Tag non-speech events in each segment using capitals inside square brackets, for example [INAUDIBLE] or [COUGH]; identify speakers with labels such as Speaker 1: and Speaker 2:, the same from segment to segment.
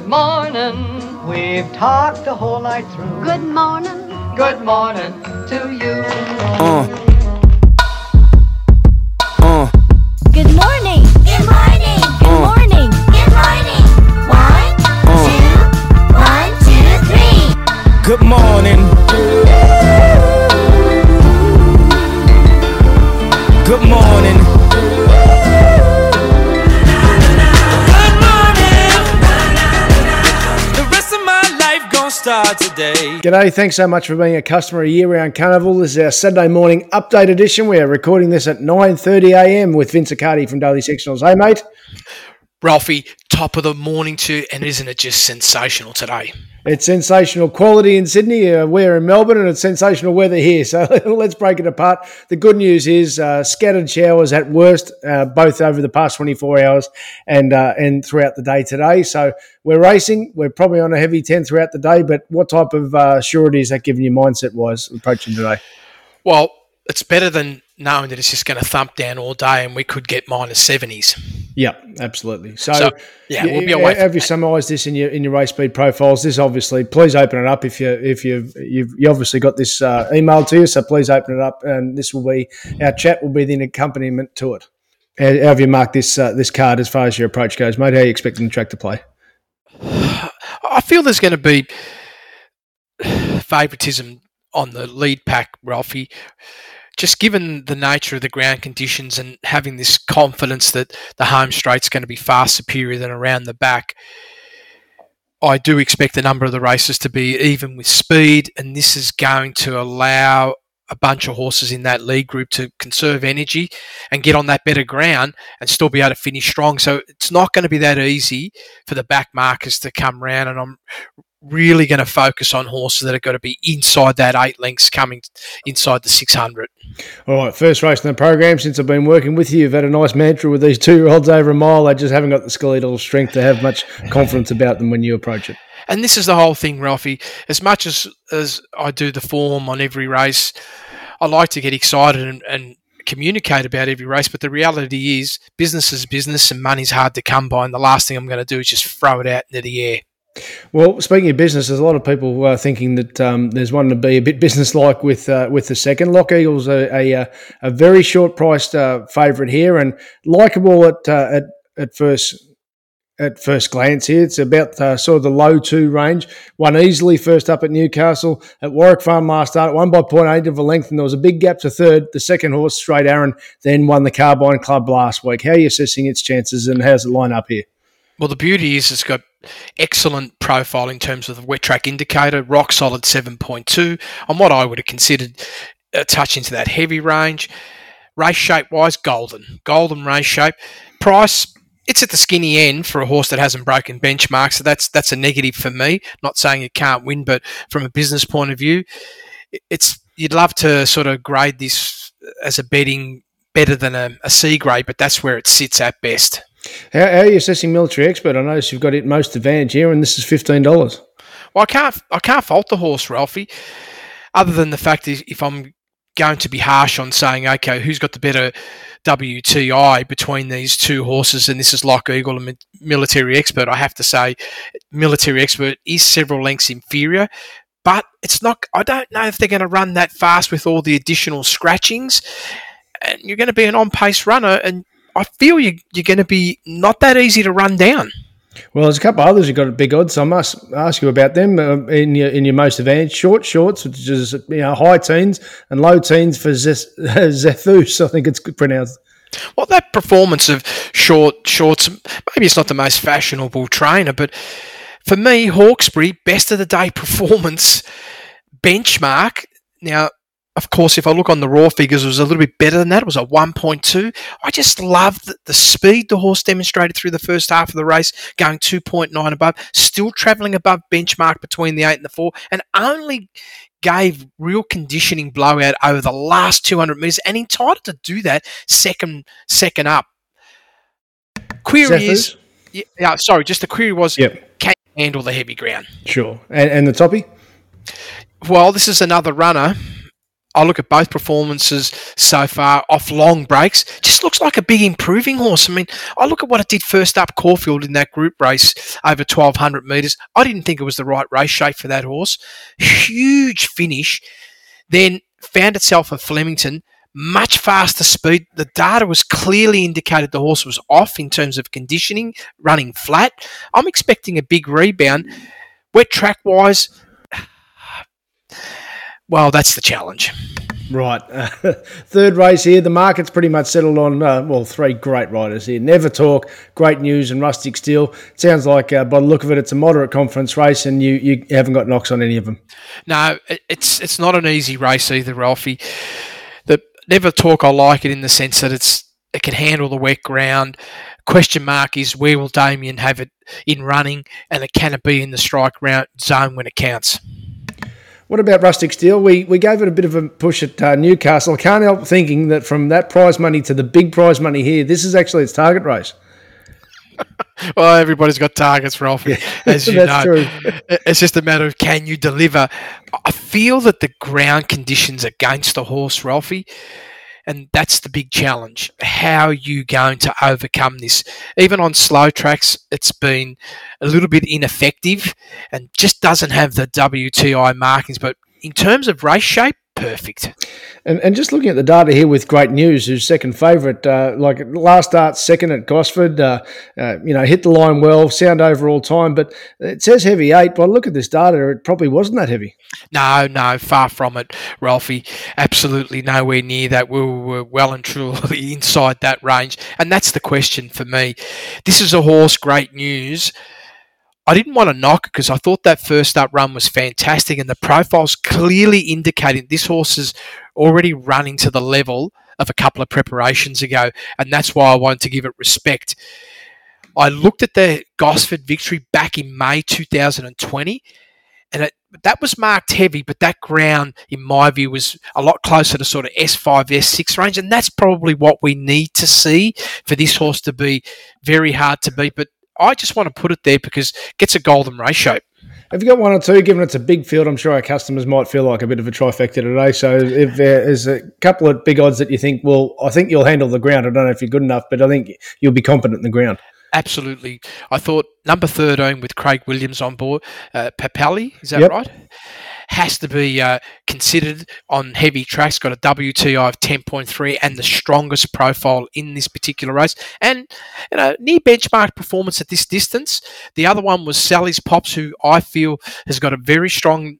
Speaker 1: Good morning. We've talked the whole night through.
Speaker 2: Good morning.
Speaker 1: Good morning to you.
Speaker 3: Uh. Uh.
Speaker 2: Good morning. Good morning. Good
Speaker 3: Uh.
Speaker 2: morning. Good morning. One,
Speaker 3: Uh.
Speaker 2: two, one, two, three.
Speaker 3: Good morning.
Speaker 4: G'day, thanks so much for being a customer of Year Round Carnival. This is our Saturday morning update edition. We are recording this at 9.30am with Vince Accardi from Daily Sectionals. Hey, mate.
Speaker 5: Ralphie, top of the morning to, and isn't it just sensational today?
Speaker 4: It's sensational quality in Sydney. Uh, we're in Melbourne and it's sensational weather here. [LAUGHS] So let's break it apart. The good news is uh, scattered showers at worst, uh, both over the past 24 hours and uh, and throughout the day today. So we're racing. We're probably on a heavy 10 throughout the day. But what type of uh, surety is that giving you mindset wise approaching today?
Speaker 5: Well, it's better than knowing that it's just going to thump down all day and we could get minus 70s.
Speaker 4: Yeah, absolutely. So,
Speaker 5: So, yeah, we'll be away
Speaker 4: Have you summarised this in your in your race speed profiles? This obviously, please open it up if you if you you've you obviously got this uh, email to you. So please open it up, and this will be our chat will be the accompaniment to it. How, how have you marked this uh, this card as far as your approach goes, mate? How are you expecting the track to play? [SIGHS]
Speaker 5: I feel there's going to be [SIGHS] favouritism on the lead pack, Ralphie. Just given the nature of the ground conditions and having this confidence that the home straight's going to be far superior than around the back, I do expect a number of the races to be even with speed, and this is going to allow a bunch of horses in that lead group to conserve energy and get on that better ground and still be able to finish strong. So it's not going to be that easy for the back markers to come round, and I'm really going to focus on horses that are going to be inside that eight lengths coming inside the 600.
Speaker 4: All right, first race in the program since I've been working with you. You've had a nice mantra with these two year olds over a mile. They just haven't got the skeletal strength to have much confidence about them when you approach it.
Speaker 5: And this is the whole thing, Ralphie. As much as, as I do the form on every race, I like to get excited and, and communicate about every race. But the reality is, business is business and money's hard to come by. And the last thing I'm going to do is just throw it out into the air.
Speaker 4: Well, speaking of business, there's a lot of people uh, thinking that um, there's one to be a bit business-like with uh, with the second. Lock Eagle's a, a, uh, a very short-priced uh, favourite here and likable at, uh, at at first at first glance here. It's about uh, sort of the low two range. Won easily first up at Newcastle at Warwick Farm last start. Won by point eight of a length, and there was a big gap to third. The second horse, Straight Aaron, then won the Carbine Club last week. How are you assessing its chances, and how's it line up here?
Speaker 5: Well, the beauty is it's got excellent profile in terms of the wet track indicator, rock solid 7.2 on what I would have considered a touch into that heavy range. Race shape wise, golden. Golden race shape. Price, it's at the skinny end for a horse that hasn't broken benchmarks. So that's that's a negative for me. Not saying it can't win, but from a business point of view, it's you'd love to sort of grade this as a betting better than a, a C grade, but that's where it sits at best.
Speaker 4: How, how are you assessing military expert? I notice you've got it most advantage here, and this is fifteen dollars.
Speaker 5: Well, I can't I can't fault the horse, Ralphie, other than the fact is if I'm going to be harsh on saying, okay, who's got the better WTI between these two horses, and this is Lock Eagle and Military Expert, I have to say, Military Expert is several lengths inferior. But it's not. I don't know if they're going to run that fast with all the additional scratchings, and you're going to be an on-pace runner, and I feel you, you're going to be not that easy to run down.
Speaker 4: Well, there's a couple of others who got a big odds, so I must ask you about them uh, in your in your most advanced short shorts, which is you know high teens and low teens for Zeth- [LAUGHS] Zethus. I think it's pronounced.
Speaker 5: Well, that performance of short shorts, maybe it's not the most fashionable trainer, but for me, Hawkesbury, best of the day [LAUGHS] performance benchmark. Now, of course, if I look on the raw figures, it was a little bit better than that. It was a 1.2. I just love the, the speed the horse demonstrated through the first half of the race, going 2.9 above, still travelling above benchmark between the 8 and the 4, and only gave real conditioning blowout over the last 200 metres and entitled to do that second second up. Query is, yeah, yeah, sorry, just the query was,
Speaker 4: Yep.
Speaker 5: can you handle the heavy ground?
Speaker 4: Sure. And, and the toppy?
Speaker 5: Well, this is another runner I look at both performances so far off long breaks. Just looks like a big improving horse. I mean, I look at what it did first up Caulfield in that group race over 1200 metres. I didn't think it was the right race shape for that horse. Huge finish. Then found itself at Flemington. Much faster speed. The data was clearly indicated the horse was off in terms of conditioning, running flat. I'm expecting a big rebound. Wet track wise, well, that's the challenge.
Speaker 4: Right. Uh, [LAUGHS] third race here. The market's pretty much settled on, uh, well, three great riders here. Never Talk, Great News, and Rustic Steel. Sounds like, uh, by the look of it, it's a moderate conference race, and you, you haven't got knocks on any of them.
Speaker 5: No, it's it's not an easy race either, Ralphie. The Never Talk, I like it in the sense that it's it can handle the wet ground. Question mark is where will Damien have it in running, and it can it be in the strike round zone when it counts.
Speaker 4: What about Rustic Steel? We we gave it a bit of a push at uh, Newcastle. I can't help thinking that from that prize money to the big prize money here, this is actually its target race. [LAUGHS]
Speaker 5: Well, everybody's got targets, Ralphie, as you [LAUGHS]
Speaker 4: That's
Speaker 5: know.
Speaker 4: true.
Speaker 5: It's just a matter of can you deliver. I feel that the ground conditions against the horse, Ralphie, and that's the big challenge. How are you going to overcome this? Even on slow tracks, it's been a little bit ineffective and just doesn't have the WTI markings. But in terms of race shape, perfect.
Speaker 4: And, and just looking at the data here with Great News, who's second favourite, uh, like last start second at Gosford, uh, uh, you know, hit the line well, sound overall time, but it says heavy eight. But look at this data, it probably wasn't that heavy.
Speaker 5: No, no, far from it, Ralphie. Absolutely nowhere near that. We were well and truly [LAUGHS] inside that range. And that's the question for me. This is a horse, great news. I didn't want to knock it because I thought that first up run was fantastic, and the profile's clearly indicating this horse is already running to the level of a couple of preparations ago, and that's why I wanted to give it respect. I looked at the Gosford victory back in May 2020, and it, that was marked heavy, but that ground, in my view, was a lot closer to sort of S5, S6 range, and that's probably what we need to see for this horse to be very hard to beat. But I just want to put it there because it gets a golden shape.
Speaker 4: Have you got one or two? Given it's a big field, I'm sure our customers might feel like a bit of a trifecta today. So if there's a couple of big odds that you think, well, I think you'll handle the ground. I don't know if you're good enough, but I think you'll be competent in the ground.
Speaker 5: Absolutely. I thought number 13 with Craig Williams on board, uh, Papali, is that
Speaker 4: Yep.
Speaker 5: right? Has to be uh, considered on heavy tracks, got a WTI of 10.3 and the strongest profile in this particular race. And, you know, near benchmark performance at this distance. The other one was Sally's Pops, who I feel has got a very strong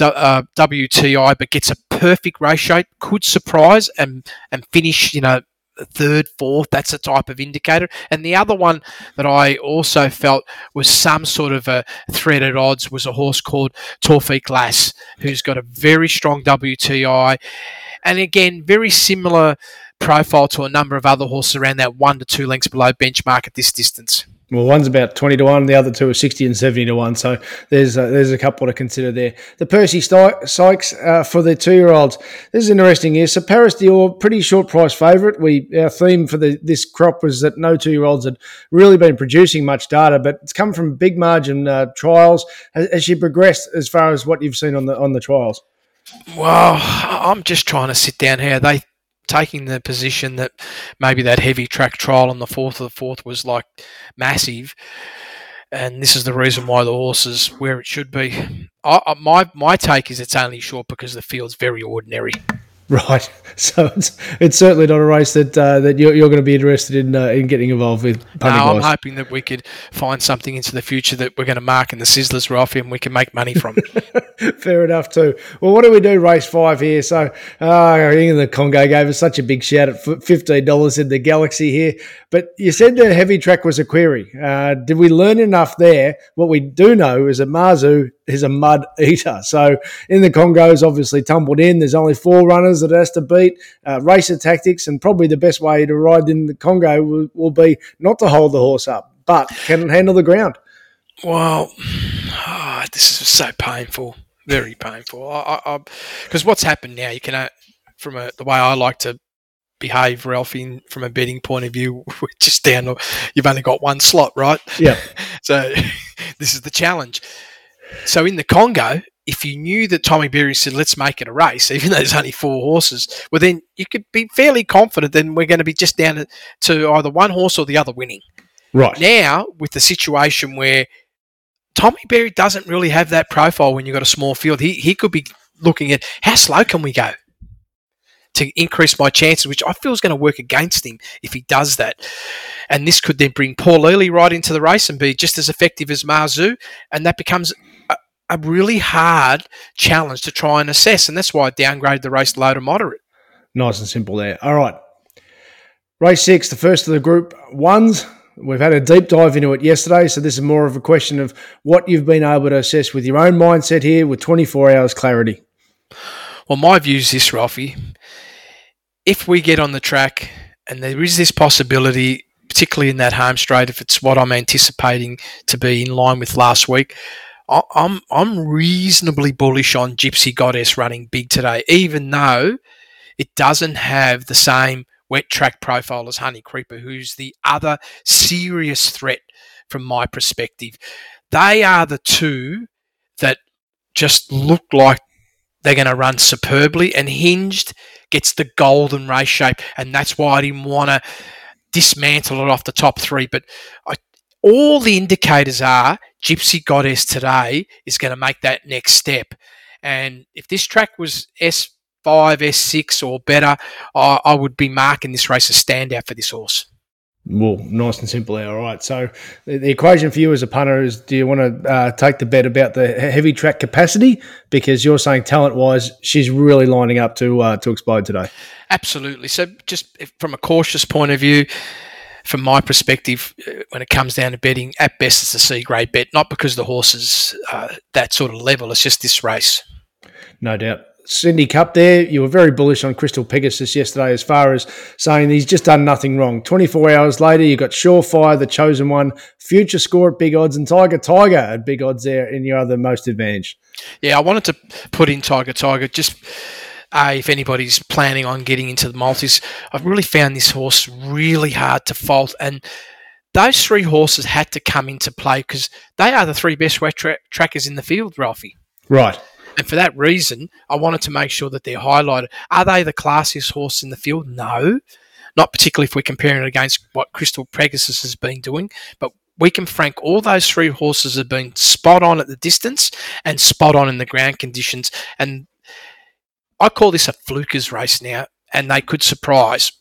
Speaker 5: uh, WTI, but gets a perfect race shape, could surprise and, and finish, you know, third, fourth. That's a type of indicator. And the other one that I also felt was some sort of a threat at odds was a horse called Torfik Lass, who's got a very strong WTI. And again, very similar profile to a number of other horses around that one to two lengths below benchmark at this distance.
Speaker 4: Well, one's about twenty to one, the other two are sixty and seventy to one. So there's a, there's a couple to consider there. The Percy Sykes uh, for the two year olds. This is interesting here. So Paris Dior, pretty short price favourite. We our theme for the this crop was that no two year olds had really been producing much data, but it's come from big margin uh, trials. Has, has she progressed as far as what you've seen on the on the trials?
Speaker 5: Well, I'm just trying to sit down here. They taking the position that maybe that heavy track trial on the fourth of the fourth was like massive, and this is the reason why the horse is where it should be. I, I- my my take is it's only short because the field's very ordinary. [LAUGHS]
Speaker 4: Right. So it's it's certainly not a race that uh, that you're, you're going to be interested in uh, in getting involved with.
Speaker 5: No, I'm
Speaker 4: wise.
Speaker 5: hoping that we could find something into the future that we're going to mark in the Sizzlers Ralphie and we can make money from. [LAUGHS]
Speaker 4: Fair enough too. Well, what do we do? Race five here. So, uh, England the Congo gave us such a big shout at fifteen dollars in the Galaxy here. But you said the heavy track was a query. Uh, did we learn enough there? What we do know is that Marzu is a mud eater. So in the Congos, obviously tumbled in. There's only four runners that it has to beat. Uh, racer tactics, and probably the best way to ride in the Congo will, will be not to hold the horse up, but can it handle the ground.
Speaker 5: Well, ah, [SIGHS] this is so painful, very painful. Because what's happened now, you can, uh, from a, the way I like to behave, Ralphie, in- from a betting point of view, [LAUGHS] we're just down you've only got one slot, right?
Speaker 4: Yeah. [LAUGHS]
Speaker 5: So [LAUGHS] this is the challenge. So in the Congo, if you knew that Tommy Berry said, let's make it a race, [LAUGHS] even though there's only four horses, well, then you could be fairly confident then we're going to be just down to, to either one horse or the other winning.
Speaker 4: Right.
Speaker 5: Now, with the situation where Tommy Berry doesn't really have that profile when you've got a small field, he, he could be looking at how slow can we go to increase my chances, which I feel is going to work against him if he does that. And this could then bring Paul Ely right into the race and be just as effective as Marzu, and that becomes a, really hard challenge to try and assess. And that's why I downgraded the race low to moderate.
Speaker 4: Nice and simple there. All right. Race six, the first of the group ones. We've had a deep dive into it yesterday, so this is more of a question of what you've been able to assess with your own mindset here with 24 hours clarity.
Speaker 5: Well, my view is this, Ralphie. If we get on the track and there is this possibility, particularly in that home straight, if it's what I'm anticipating to be in line with last week, I- I'm I'm reasonably bullish on Gypsy Goddess running big today, even though it doesn't have the same wet track profile as Honey Creeper, who's the other serious threat from my perspective. They are the two that just look like they're going to run superbly, and Hinged gets the golden race shape, and that's why I didn't want to dismantle it off the top three. But I, all the indicators are Gypsy Goddess today is going to make that next step. And if this track was S5, S6 or better, I, I would be marking this race a standout for this horse.
Speaker 4: Well, nice and simple there. All right. So the, equation for you as a punter is: Do you want to uh, take the bet about the heavy track capacity because you're saying talent wise, she's really lining up to uh, to explode today.
Speaker 5: Absolutely. So, just from a cautious point of view, from my perspective, uh, when it comes down to betting, at best it's a C grade bet, not because the horse is uh, that sort of level. It's just this race.
Speaker 4: No doubt. Sydney Cup there, you were very bullish on Crystal Pegasus yesterday as far as saying he's just done nothing wrong. 24 hours later, you got Surefire, the chosen one, future score at big odds, and Tiger Tiger at big odds there in your other most advantaged.
Speaker 5: Yeah, I wanted to put in Tiger Tiger just. Uh, if anybody's planning on getting into the multis, I've really found this horse really hard to fault. And those three horses had to come into play because they are the three best wet tra- trackers in the field, Ralphie.
Speaker 4: Right.
Speaker 5: And for that reason, I wanted to make sure that they're highlighted. Are they the classiest horse in the field? No, not particularly if we're comparing it against what Crystal Pegasus has been doing. But we can frank all those three horses have been spot on at the distance and spot on in the ground conditions. And I call this a fluker's race now, and they could surprise.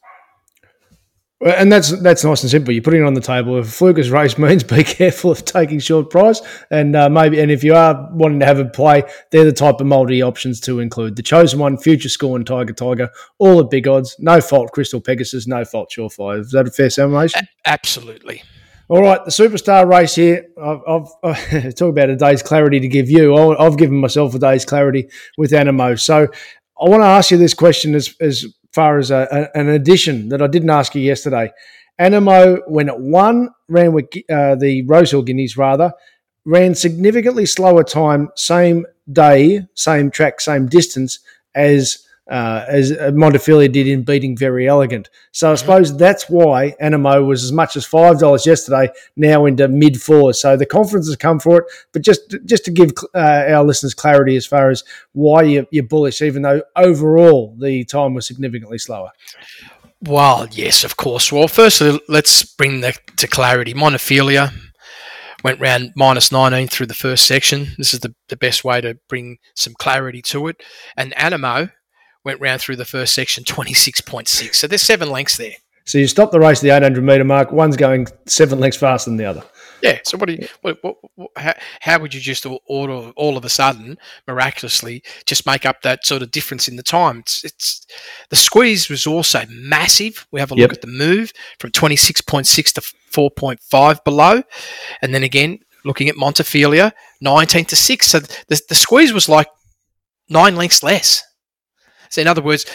Speaker 4: And that's that's nice and simple. You're putting it on the table. If Fluker's race [LAUGHS] means be careful of taking short price, and uh, maybe and if you are wanting to have a play, they're the type of multi options to include. The chosen one, future score, and Tiger Tiger, all at big odds. No fault, Crystal Pegasus. No fault, Surefire. Is that a fair summation?
Speaker 5: A- absolutely.
Speaker 4: All right, the superstar race here. I've, I've [LAUGHS] talk about a day's clarity to give you. I've given myself a day's clarity with Animo. So I want to ask you this question as, as far as a, a- an addition that I didn't ask you yesterday. Animo, when it won, ran with uh, the Rosehill Guineas rather, ran significantly slower time, same day, same track, same distance as uh, as Montefilia did in beating Very Elegant. So I suppose that's why Animo was as much as five dollars yesterday, now into mid fours. So the confidence has come for it. But just just to give uh, our listeners clarity as far as why you're, you're bullish, even though overall the time was significantly slower.
Speaker 5: Well, yes, of course. Well, firstly, let's bring that to clarity. Montefilia went round minus 19 through the first section. This is the, the best way to bring some clarity to it. And Animo went round through the first section [LAUGHS] 26.6. So there's seven lengths there.
Speaker 4: So you stop the race at the 800 meter mark. One's going seven lengths faster than the other.
Speaker 5: Yeah. So what do you? What, what, what, how, how would you just all, all, of a sudden, miraculously, just make up that sort of difference in the time? It's, it's the squeeze was also massive. We have a
Speaker 4: Yep.
Speaker 5: look at the move from twenty six point six to four point five below, and then again looking at Montefilia, nineteen to six. So the, the squeeze was like nine lengths less. So in other words.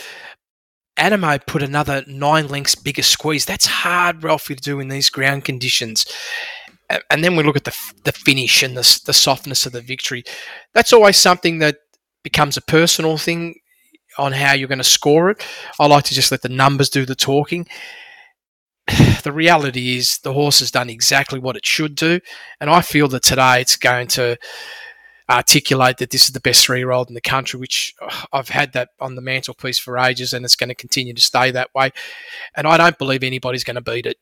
Speaker 5: Animo put another nine lengths bigger squeeze. That's hard, Ralphie, to do in these ground conditions and then we look at the the finish and the the softness of the victory. That's always something that becomes a personal thing on how you're going to score it. I like to just let the numbers do the talking. [SIGHS] The reality is the horse has done exactly what it should do, and I feel that today it's going to articulate that this is the best three year old in the country, which uh, I've had that on the mantelpiece for ages and it's going to continue to stay that way. And I don't believe anybody's going to beat it.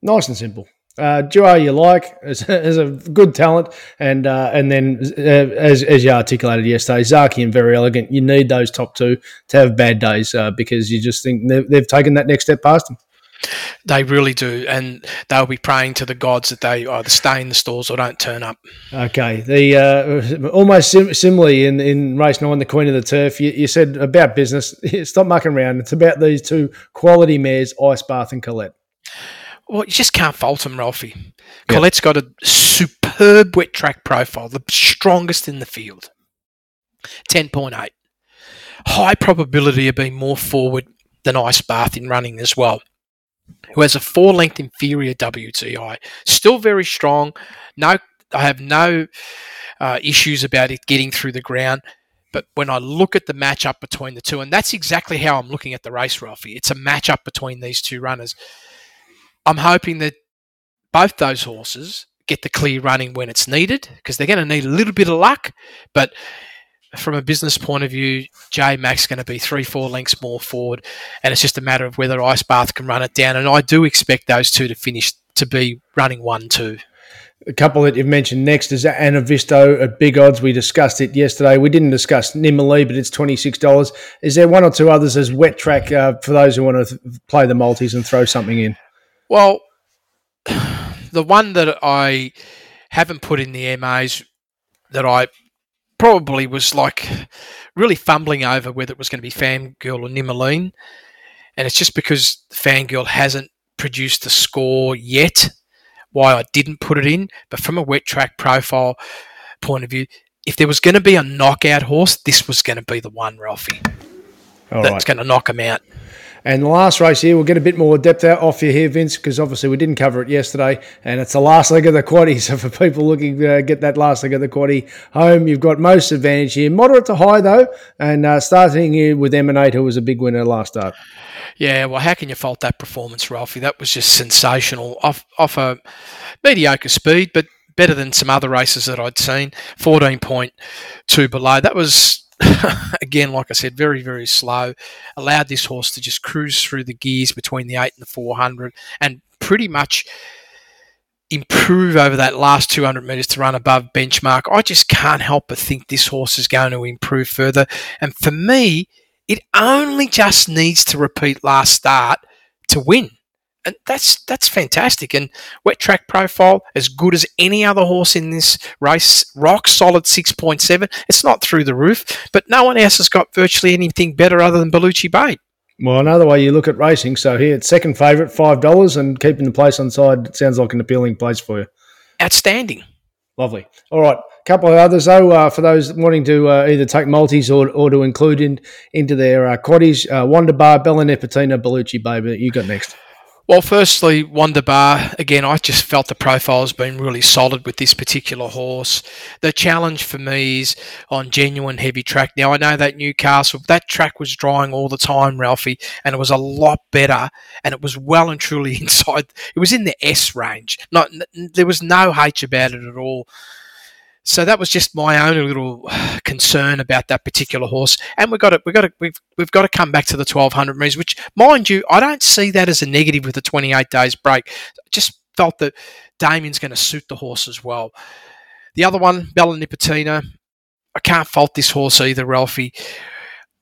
Speaker 4: Nice and simple. Uh, duo you like as, a good talent, and uh, and then uh, as, as you articulated yesterday, Zaki and very elegant. You need those top two to have bad days uh, because you just think they've, they've taken that next step past them.
Speaker 5: They really do, and they'll be praying to the gods that they either stay in the stalls or don't turn up.
Speaker 4: Okay, the uh, almost sim- similarly in, in race nine, the Queen of the Turf. You, you said about business. [LAUGHS] Stop mucking around. It's about these two quality mares, Ice Bath and Colette.
Speaker 5: Well, you just can't fault them, Ralphie. Colette's got a superb wet track profile, the strongest in the field. 10.8. High probability of being more forward than Ice Bath in running as well. Who has a four length inferior WTI. Still very strong. No, I have no uh, issues about it getting through the ground. But when I look at the matchup between the two, and that's exactly how I'm looking at the race, Ralphie, it's a matchup between these two runners. I'm hoping that both those horses get the clear running when it's needed because they're going to need a little bit of luck. But from a business point of view, J Max going to be three, four lengths more forward, and it's just a matter of whether Ice Bath can run it down. And I do expect those two to finish to be running one, two.
Speaker 4: A couple that you've mentioned next is Anavisto at big odds. We discussed it yesterday. We didn't discuss Nimali, but it's twenty six dollars. Is there one or two others as wet track uh, for those who want to th- play the multis and throw something in?
Speaker 5: Well, [SIGHS] the one that I haven't put in the MAs that I probably was like really fumbling over whether it was going to be Fangirl or Nimaline. And it's just because Fangirl hasn't produced the score yet why I didn't put it in. But from a wet track profile point of view, if there was going to be a knockout horse, this was going to be the one, Ralphie.
Speaker 4: All
Speaker 5: that's
Speaker 4: right.
Speaker 5: going to knock him out.
Speaker 4: And the last race here, we'll get a bit more depth out off you here, Vince, because obviously we didn't cover it yesterday, and it's the last leg of the quaddy. [LAUGHS] So for people looking to uh, get that last leg of the quaddy home, you've got most advantage here, moderate to high though, and uh, starting here with Emanate, who was a big winner last start.
Speaker 5: Yeah, well, how can you fault that performance, Ralphie? That was just sensational off off a mediocre speed, but better than some other races that I'd seen. Fourteen point two below. That was [LAUGHS] again, like I said, very very slow. Allowed this horse to just cruise through the gears between the eight and the four hundred, and pretty much improve over that last 200 metres to run above benchmark. I just can't help but think this horse is going to improve further. And for me, it only just needs to repeat last start to win. And that's that's fantastic. And wet track profile, as good as any other horse in this race, rock solid 6.7. It's not through the roof, but no one else has got virtually anything better other than Bellucci Bay.
Speaker 4: Well, another way you look at racing. So here, it's second favourite, five dollars, and keeping the place on side sounds like an appealing place for you.
Speaker 5: Outstanding.
Speaker 4: Lovely. All right, a couple of others though uh, for those wanting to uh, either take multis or, or to include in into their uh, quaddies. Uh, Wonder Bar, Bella Nipotina, Bellucci Baby. You got next.
Speaker 5: Well, firstly, Wonder Bar. Again, I just felt the profile has been really solid with this particular horse. The challenge for me is on genuine heavy track. Now, I know that Newcastle, that track was drying all the time, Ralphie, and it was a lot better, and it was well and truly [LAUGHS] inside. It was in the S range. Not there was no H about it at all. So that was just my own little concern about that particular horse, and we've got to, we've got to, we've, we've got to come back to the 1200 metres, which, mind you, I don't see that as a negative with the 28 days break. Just felt that Damien's going to suit the horse as well. The other one, Bella Nipotina, I can't fault this horse either, Ralphie.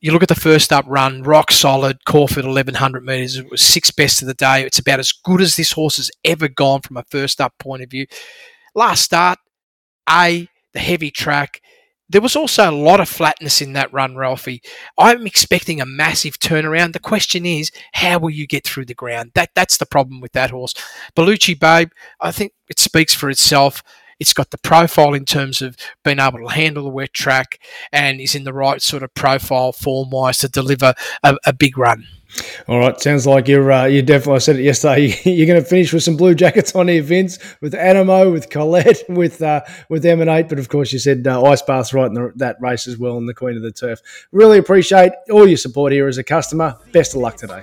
Speaker 5: You look at the first up run, rock solid, Caulfield 1100 metres. It was sixth best of the day. It's about as good as this horse has ever gone from a first up point of view. Last start, A, the heavy track. There was also a lot of flatness in that run, Ralphie. I'm expecting a massive turnaround. The question is, how will you get through the ground? That that's the problem with that horse. Bellucci Babe, I think it speaks for itself. It's got the profile in terms of being able to handle the wet track and is in the right sort of profile form wise to deliver a, a big run.
Speaker 4: All right, sounds like you're uh, you definitely I said it yesterday. [LAUGHS] You're going to finish with some blue jackets on here, Vince, with Animo, with Colette, [LAUGHS] with uh, with Emanate. But of course, you said uh, Ice Bath's right in the, that race as well, and the Queen of the Turf. Really appreciate all your support here as a customer. Best of luck today.